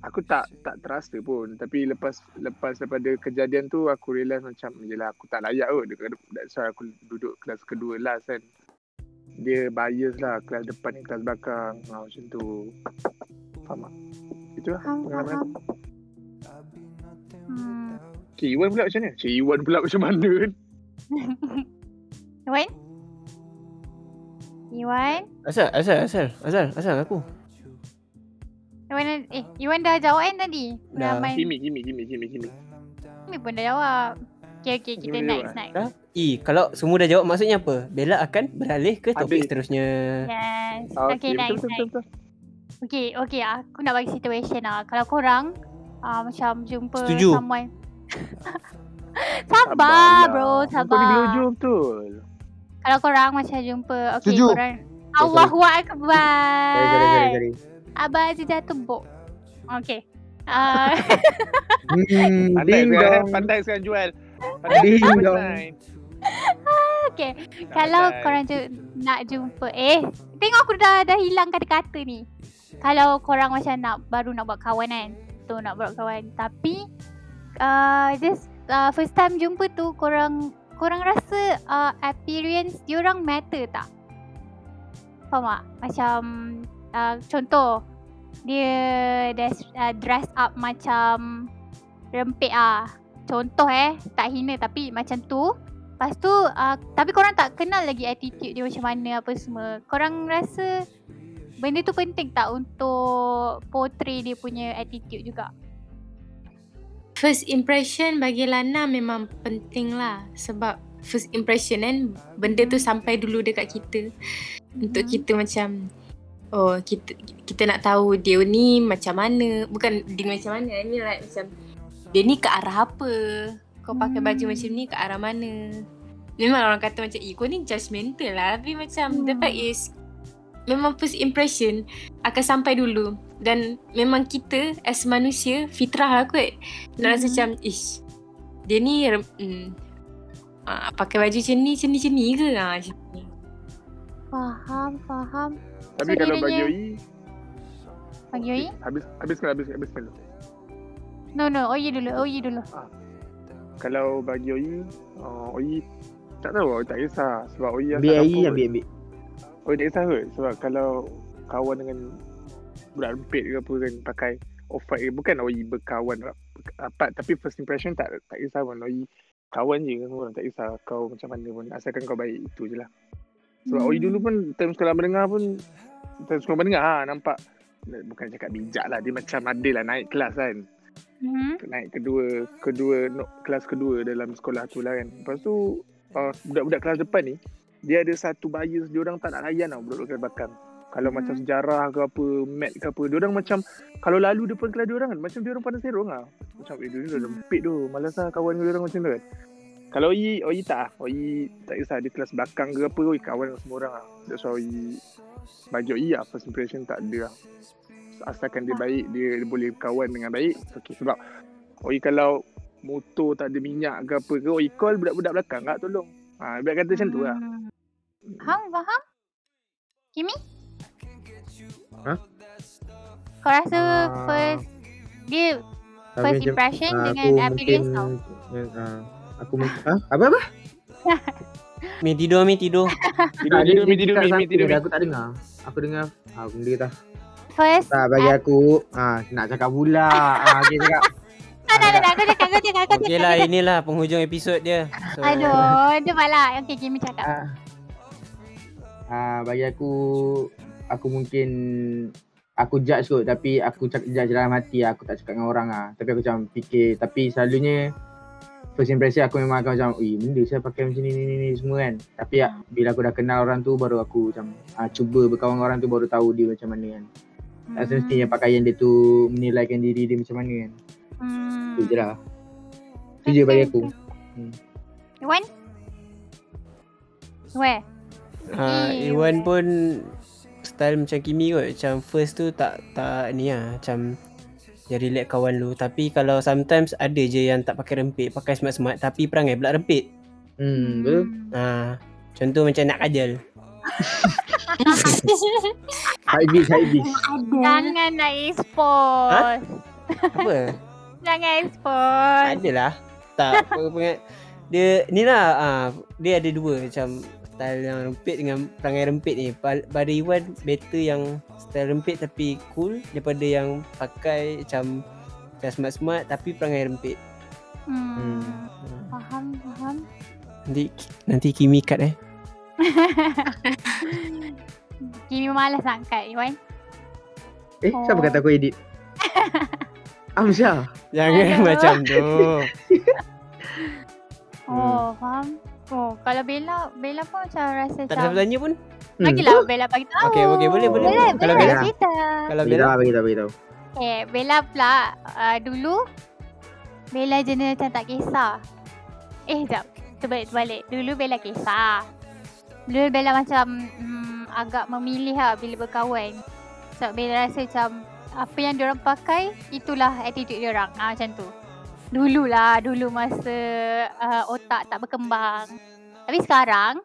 aku tak tak terasa pun. Tapi lepas lepas daripada kejadian tu aku realise macam yelah aku tak layak kot. Dekat, that's why aku duduk kelas kedua last kan. Dia bias lah kelas depan ni kelas belakang. Ha, macam tu. Faham tak? Itu lah Faham, pengalaman faham. Hmm. Cik Iwan pula macam mana? Cik Iwan pula macam mana kan? [LAUGHS] Iwan? Iwan? Asal asal asal asal asal aku. Iwan, eh, Iwan dah jawab kan tadi? Dah. main. Kimi, Kimi, Kimi, Kimi, Kimi. Kimi pun dah jawab. Okay, okay, kita Kimi next, next. Dah? Eh, kalau semua dah jawab maksudnya apa? Bella akan beralih ke topik Habis. seterusnya. Yes. Ah, Okay, betul, next, betul, betul, next. betul. Okay, okay. Aku nak bagi situation lah. Kalau korang uh, macam jumpa Setuju. someone. [LAUGHS] Sabarlah. sabar bro, Kau ni sabar. gelojor betul. Kalau korang macam jumpa, okay Setuju. korang. Allahu Akbar. Sorry, sorry, sorry, sorry. Abang Aziz dah tembuk. Okay. Uh, [LAUGHS] Hmm, [LAUGHS] Pandai ding sekarang, pandai sekarang jual. Pandai [LAUGHS] okay. Tak Kalau korang ju- nak jumpa Eh Tengok aku dah dah hilang kata-kata ni Kalau korang macam nak Baru nak buat kawan kan Tu nak buat kawan Tapi uh, Just uh, First time jumpa tu Korang Korang rasa uh, Appearance Diorang matter tak? Faham tak? Macam uh, Contoh Dia dress, uh, dress up macam Rempit ah. Contoh eh Tak hina tapi macam tu. Lepas tu uh, Tapi korang tak kenal lagi attitude dia macam mana apa semua. Korang rasa Benda tu penting tak untuk portray dia punya attitude juga? First impression bagi Lana memang penting lah. Sebab first impression kan benda tu sampai dulu dekat kita. Untuk Mhm. kita macam oh kita kita nak tahu dia ni macam mana bukan dia ni macam mana I mean like macam dia ni ke arah apa kau pakai baju Hmm. macam ni ke arah mana memang orang kata macam eh kau ni judgemental lah tapi macam the Hmm. fact is memang first impression akan sampai dulu dan memang kita as manusia fitrah lah kot nak rasa Mhm. macam ish dia ni mm, ah, pakai baju macam ni macam ni macam ni ke ah, macam ni. Faham, faham Tapi So, kalau bagi Oi, Bagi Oi? habis habiskan habis habiskan dulu. No, no, Oi dulu, Oi dulu. Kalau bagi Oi, uh, Oi tak tahu, Oi tak kisah. Sebab Oi Ambil air, kampung. ambil, ambil. Oi tak kisah kot. Sebab kalau kawan dengan budak rempit ke apa kan pakai off white ke bukan Oi berkawan. Rap- rapat tapi first impression tak tak kisah pun. Oi kawan je dengan orang tak kisah kau macam mana pun. Asalkan kau baik itu je lah sebab Hmm. Oi dulu pun time sekolah mendengar pun time sekolah mendengar ha, nampak bukan cakap bijak lah dia macam ada lah naik kelas kan Hmm. naik kedua kedua no, kelas kedua dalam sekolah tu lah kan lepas tu uh, budak-budak kelas depan ni dia ada satu bias dia orang tak nak layan tau budak-budak kelas belakang kalau Hmm. macam sejarah ke apa mat ke apa dia orang macam kalau lalu depan kelas dia orang kan macam dia orang pandang serong lah macam eh dia ni dah lempit tu malas lah kawan dia orang macam tu kan kalau Oi, Oi tak lah. Oi tak kisah dia kelas belakang ke apa, Oi kawan dengan semua orang lah. That's why Oi, bagi Oi lah, first impression tak ada lah. Asalkan dia baik, dia boleh kawan dengan baik, okay. Sebab Oi kalau motor tak ada minyak ke apa ke, Oi call budak-budak belakang tak tolong. Ha, biar kata macam tu lah. Hmm. Faham, faham? Kimi? Hah? Kau rasa Ah, first dia first impression ah, dengan appearance mungkin, tau. uh, aku mungkin ah, apa apa? [LAUGHS] Mi tidur, Mi tidur. Tidur, tidur, mi, tidur, mi, tidur, Aku tak dengar. Aku dengar ah benda tak. First Tak bagi aku ah nak cakap pula. ah dia cakap [LAUGHS] Tak, tak, tak. Aku cakap, aku cakap, aku Okey cakap. lah, inilah penghujung episod dia. So, Aduh, dia malah. Okay, Kimi cakap. ah, ah bagi aku aku mungkin aku judge kot tapi aku cakap judge dalam hati lah. aku tak cakap dengan orang ah tapi aku macam fikir tapi selalunya first impression aku memang akan macam eh benda saya pakai macam ni ni ni, ni semua kan tapi ah, bila aku dah kenal orang tu baru aku macam ah, cuba berkawan dengan orang tu baru tahu dia macam mana kan tak Hmm. semestinya pakaian dia tu menilaikan diri dia macam mana kan Hmm. itu je lah itu je bagi aku Iwan? Where? Ha, Eh, Iwan pun style macam Kimi kot. Macam first tu tak tak ni lah. Macam dia relax kawan lu. Tapi kalau sometimes ada je yang tak pakai rempit. Pakai smart-smart tapi perangai pula rempit. hmm betul Ha, contoh macam nak kajal. [LAUGHS] high beast high beast Jangan nak expose. Apa? [LAUGHS] Jangan expose. Adalah. Tak. apa- dia ni lah. Ah, dia ada dua macam style yang rempit dengan perangai rempit ni. Pa- Pada Iwan better yang style rempit tapi cool daripada yang pakai macam macam smart-smart tapi perangai rempit. Hmm. Hmm. Faham, faham. Nanti nanti Kimi cut eh. [LAUGHS] Kimi malas nak angkat, Iwan. eh siapa Oh. kata aku edit [LAUGHS] Amsyah Jangan macam tu. [LAUGHS] Oh, faham. Oh, kalau Bella, Bella pun macam rasa Tak ada macam... siapa tanya pun. Bagilah Bella bagi tahu. Okey, okey, boleh, boleh. Boleh, Kalau Bella cerita. Kalau Bella tahu bagi tahu bagi tahu Okay, Bella pula uh, dulu Bella jenis macam tak kisah. Eh, jap. Terbalik, terbalik. Dulu Bella kisah. Dulu Bella macam mm, agak memilih lah bila berkawan. Sebab Bella rasa macam apa yang diorang pakai, itulah attitude diorang. Ah, macam tu. Dulu lah, dulu masa uh, otak tak berkembang. Tapi sekarang,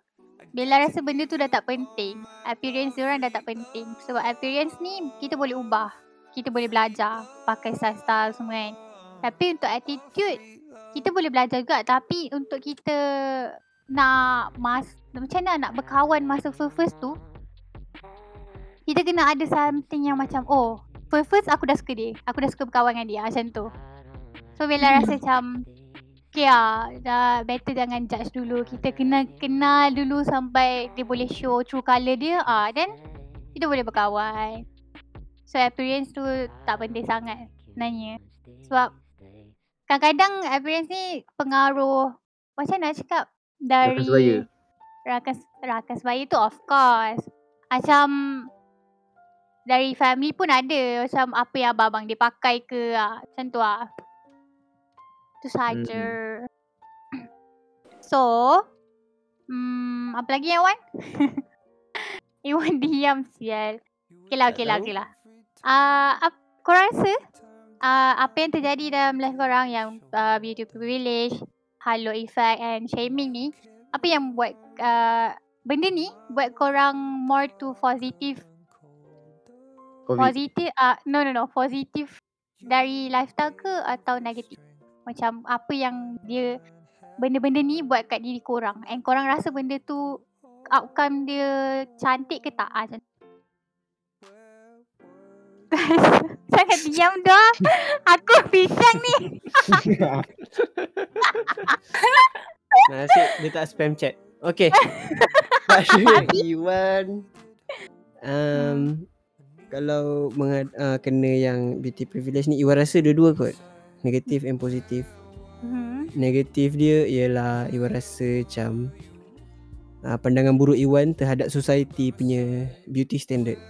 Bella rasa benda tu dah tak penting. Appearance diorang dah tak penting. Sebab appearance ni kita boleh ubah kita boleh belajar pakai style-style semua kan. Tapi untuk attitude kita boleh belajar juga tapi untuk kita nak mas macam mana nak berkawan masa first first tu kita kena ada something yang macam oh first first aku dah suka dia aku dah suka berkawan dengan dia macam tu so Bella rasa macam okay lah dah better jangan judge dulu kita kena kenal dulu sampai dia boleh show true colour dia ah then kita boleh berkawan So appearance tu tak penting sangat sebenarnya. Sebab kadang-kadang appearance ni pengaruh macam nak cakap dari Rakan sebaya. Rakan, rakan sebaya tu of course. Macam dari family pun ada macam apa yang abang-abang dia pakai ke ah. macam tu ah. Tu saja. So, hmm, apa lagi Iwan? [LAUGHS] Iwan diam sial. Okay lah, okay lah, okay lah. Uh, ap- korang rasa uh, apa yang terjadi dalam life korang yang uh, beauty privilege, halo effect and shaming ni, apa yang buat uh, benda ni buat korang more to positive, Covid positive, uh, no no no, positive dari lifestyle ke atau negatif? Macam apa yang dia benda-benda ni buat kat diri korang and korang rasa benda tu outcome dia cantik ke tak? Ah, macam. [LAUGHS] Macam Diam dah. Aku pisang ni. [LAUGHS] Nasib dia tak spam chat. Okay. Iwan. [LAUGHS] Um, kalau mengad, uh, kena yang beauty privilege ni Iwan rasa dua-dua kot. Negatif and positif. Hmm. Negatif dia ialah Iwan rasa macam uh, pandangan buruk Iwan terhadap society punya beauty standard.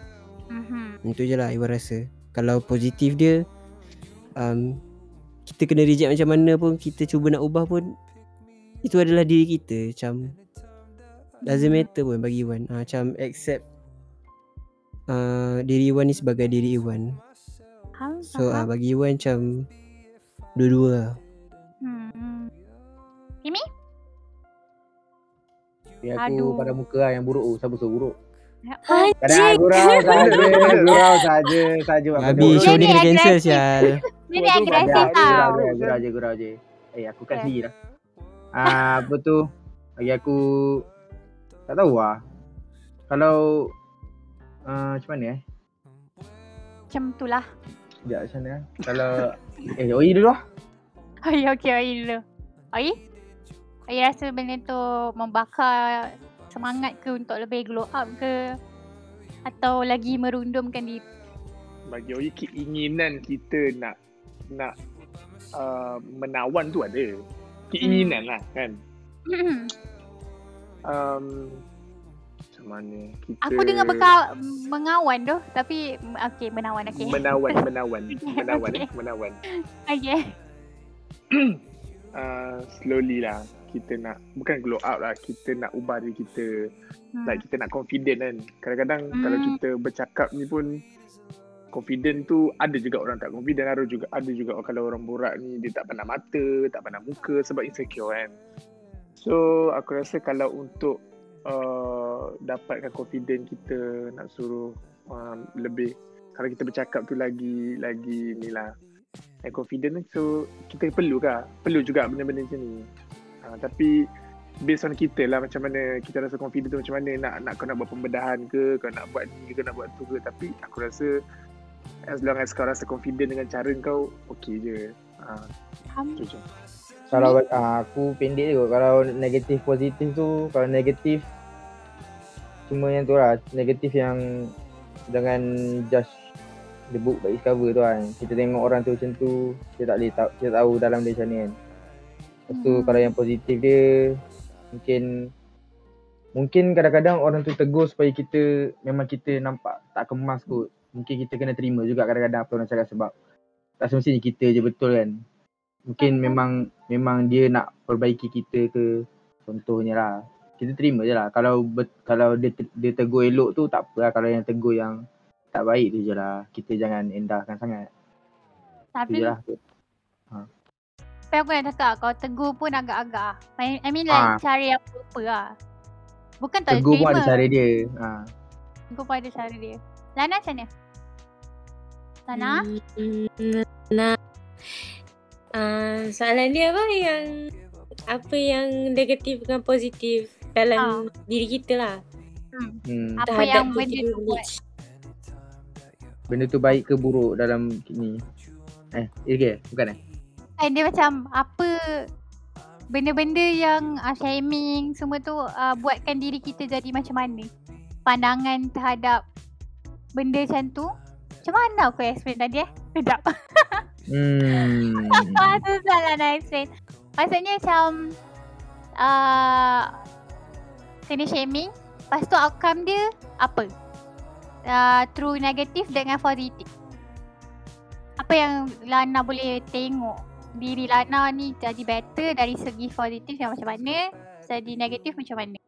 Mhm. Itu je lah Iwan rasa Kalau positif dia um, Kita kena reject macam mana pun Kita cuba nak ubah pun Itu adalah diri kita Macam Doesn't matter pun bagi Iwan ha, Macam accept uh, Diri Iwan ni sebagai diri Iwan Faham, So uh, bagi Iwan macam Dua-dua lah Hmm. Imi? Ya, aku Aduh. pada muka lah yang buruk. Oh, siapa suruh buruk? Oh, Pada gurau saja. Gurau saja. Saja. benda show ni kena cancel agresif. sial Dia ni Bodoh agresif tau. Gurau je, gurau je. Eh, aku kat Okay. sendiri lah. Ah, apa tu? Bagi aku tak tahu lah. Kalau uh, macam mana eh? Macam tu lah. Sekejap macam mana eh? Kalau eh Oi dulu lah. Oi, okey, Oi dulu. Oi? Oi rasa benda tu membakar semangat ke untuk lebih glow up ke? Atau lagi merundumkan diri? Bagi Oi keinginan kita nak nak uh, menawan tu ada. Keinginan lah kan. Hmm. Um, macam mana kita Aku dengar beka mengawan tu tapi okey menawan okey. menawan menawan menawan Okay. eh menawan. Okey. Uh, [CLEARS THROAT] slowly lah kita nak bukan glow up lah kita nak ubah diri kita Hmm. like kita nak confident kan kadang-kadang Hmm. kalau kita bercakap ni pun confident tu ada juga orang tak confident ada juga ada juga kalau orang borak ni dia tak pandang mata tak pandang muka sebab insecure kan so aku rasa kalau untuk uh, dapatkan confident kita nak suruh um, lebih. Kalau kita bercakap tu lagi lagi ni lah and confident so kita perlu ke perlu juga benda-benda macam ni. Uh, tapi based on kita lah macam mana kita rasa confident tu macam mana nak nak kau nak buat pembedahan ke kau nak buat ni ke nak buat tu ke. Tapi aku rasa as long as kau rasa confident dengan cara kau okey je. Uh, Faham. tu je Kalau uh, aku pendek je. Kalau negatif positif tu, kalau negatif cuma yang tu lah. Negatif yang jangan just the book by its cover tu kan. Kita tengok orang tu macam tu, kita tak boleh tahu, kita tahu dalam dia macam ni kan. Lepas tu Hmm. kalau yang positif dia mungkin mungkin kadang-kadang orang tu tegur supaya kita memang kita nampak tak kemas kot. Mungkin kita kena terima juga kadang-kadang apa orang cakap sebab tak semestinya kita je betul kan. Mungkin memang memang dia nak perbaiki kita ke contohnya lah. Kita terima je lah. Kalau bet, kalau dia te- dia tegur elok tu tak apa lah. Kalau yang tegur yang tak baik tu je lah. Kita jangan endahkan sangat. Tu Tapi je lah. Tapi aku nak cakap kalau tegur pun agak-agak. I I mean like Ah. cara yang proper lah. Bukan tak Tegur pun terima. ada cara dia. Ha. Tegur pun ada cara dia. Lana macam mana? Lana? Hmm, Nah. Uh, soalan dia apa yang apa yang negatif dengan positif dalam diri kita lah Hmm. Apa terhadap yang benda tu buat? Benda tu baik ke buruk dalam ni. Eh, eh okay. bukan eh? Eh, dia macam apa benda-benda yang uh, shaming semua tu uh, buatkan diri kita jadi macam mana? Pandangan terhadap benda macam tu. Macam mana aku explain tadi eh? Sedap. [LAUGHS] Hmm. [LAUGHS] Ah, susah lah nak explain. Maksudnya macam uh, kena shaming. Lepas tu outcome dia apa? Uh, true negatif dengan positif. Apa yang Lana boleh tengok diri Lana ni jadi better dari segi positif yang macam mana, segi negatif macam mana.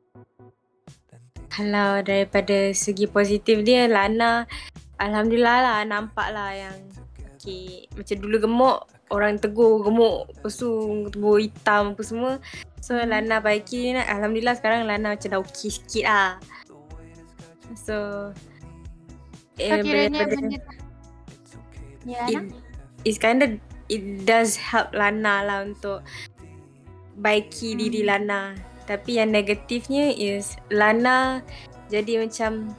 Kalau daripada segi positif dia Lana Alhamdulillah lah nampak lah yang okay, macam dulu gemuk orang tegur gemuk lepas tu tegur hitam apa semua so Lana baiki ni Alhamdulillah sekarang Lana macam dah okey sikit lah so So eh, kiranya daripada- benda Ya it, it's kind of it does help Lana lah untuk baiki Hmm. diri Lana. Tapi yang negatifnya is Lana jadi macam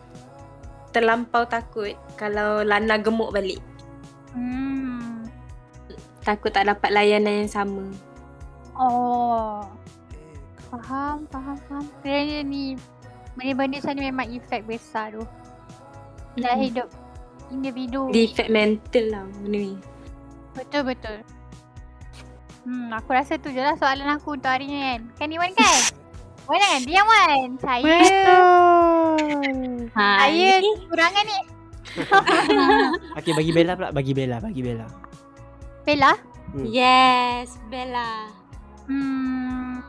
terlampau takut kalau Lana gemuk balik. Hmm. Takut tak dapat layanan yang sama. Oh. Faham, faham, faham. Sebenarnya ni benda-benda macam ni memang efek besar tu. Dalam Mm-mm. hidup individu. Dia efek mental lah benda ni. Betul betul. Hmm, aku rasa tu je lah soalan aku untuk hari ni kan. Kan Iwan kan? [LAUGHS] Wan kan? Diam Wan. Saya, Ha, saya ni kekurangan ni. [LAUGHS] Okay bagi Bella pula Bagi Bella Bagi Bella Bella? Yes, Bella. Hmm,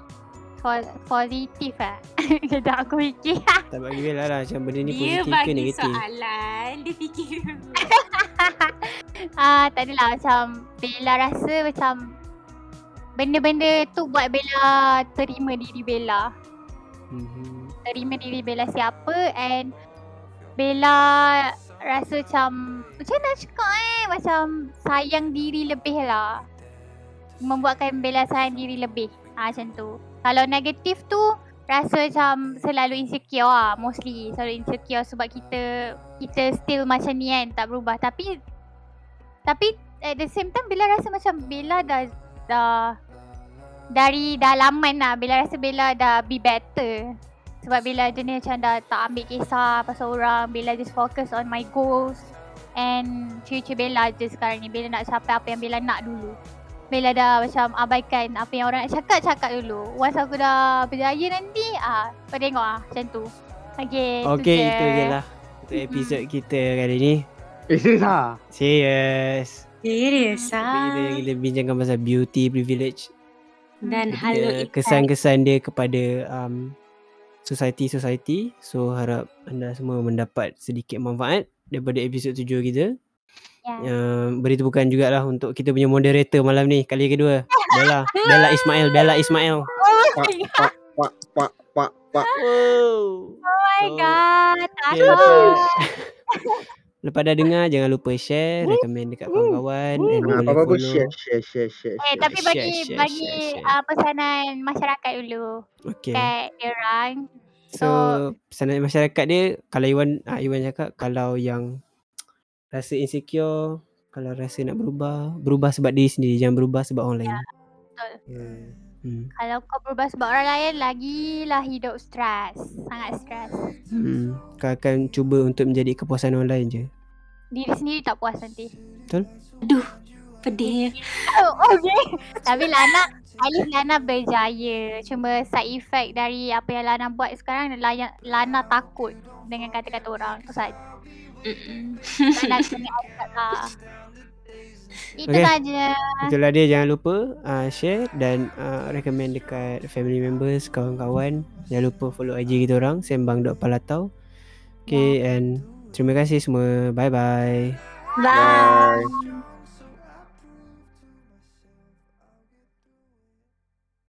po- positif eh. [LAUGHS] Kejap aku fikir. [LAUGHS] Tak bagi Bella lah Macam benda ni Dia positif ke bagi negatif soalan, dia fikir. Ah, tak adalah macam Bella rasa macam benda-benda tu buat Bella terima diri Bella. Mhm. Terima diri Bella siapa and Bella rasa macam macam nak cakap eh macam sayang diri lebih lah. Membuatkan Bella sayang diri lebih. Ah macam tu. Kalau negatif tu rasa macam selalu insecure lah mostly selalu insecure sebab kita kita still macam ni kan tak berubah tapi tapi at the same time Bella rasa macam Bella dah dah dari dalaman lah Bella rasa Bella dah be better sebab Bella jenis macam dah tak ambil kisah pasal orang Bella just focus on my goals and future Bella je sekarang ni Bella nak capai apa yang Bella nak dulu. Bella dah macam abaikan apa yang orang nak cakap cakap dulu. Once aku dah berjaya nanti ah kau tengok ah macam tu. Okay, Okay je. itu je lah. Untuk episod kita kali ni. Eh serius lah. Serius Serius Tapi ah. kita, kita bincangkan pasal beauty privilege. Dan Dia halo punya kesan-kesan dia kepada um, society-society. So harap anda semua mendapat sedikit manfaat daripada episod tujuh kita. Ya. Um, beri tepukan jugalah untuk kita punya moderator malam ni kali kedua. Bella, Bella Ismail, Bella Ismail. Pak pak pak pak pak pak. Wow. Oh my So, god, Okay, takut. [LAUGHS] lepas, dah dengar jangan lupa share, recommend dekat kawan-kawan boleh Apa-apa follow. share share share share. Eh share. tapi bagi share, bagi share, share. Uh, pesanan masyarakat dulu Okay. kat orang. So, pesanan masyarakat dia kalau Iwan ah, Iwan cakap kalau yang rasa insecure, kalau rasa nak berubah, berubah sebab diri sendiri, jangan berubah sebab orang lain. Hmm. Hmm. Kalau kau berubah sebab orang lain lagilah hidup stres. Sangat stres. Hmm. Kau akan cuba untuk menjadi kepuasan orang lain je. Diri sendiri tak puas nanti. Pedih. Oh, okay. Tapi Lana, at least Lana berjaya. Cuma side effect dari apa yang Lana buat sekarang Lana, Lana takut dengan kata-kata orang. Tu saja. Lana kena lah. Itu Okay. saja. Itulah dia jangan lupa uh, share dan uh, recommend dekat family members, kawan-kawan. Jangan lupa follow IG kita orang sembang.palatau. Okay and terima kasih semua. Bye bye. Bye. Bye.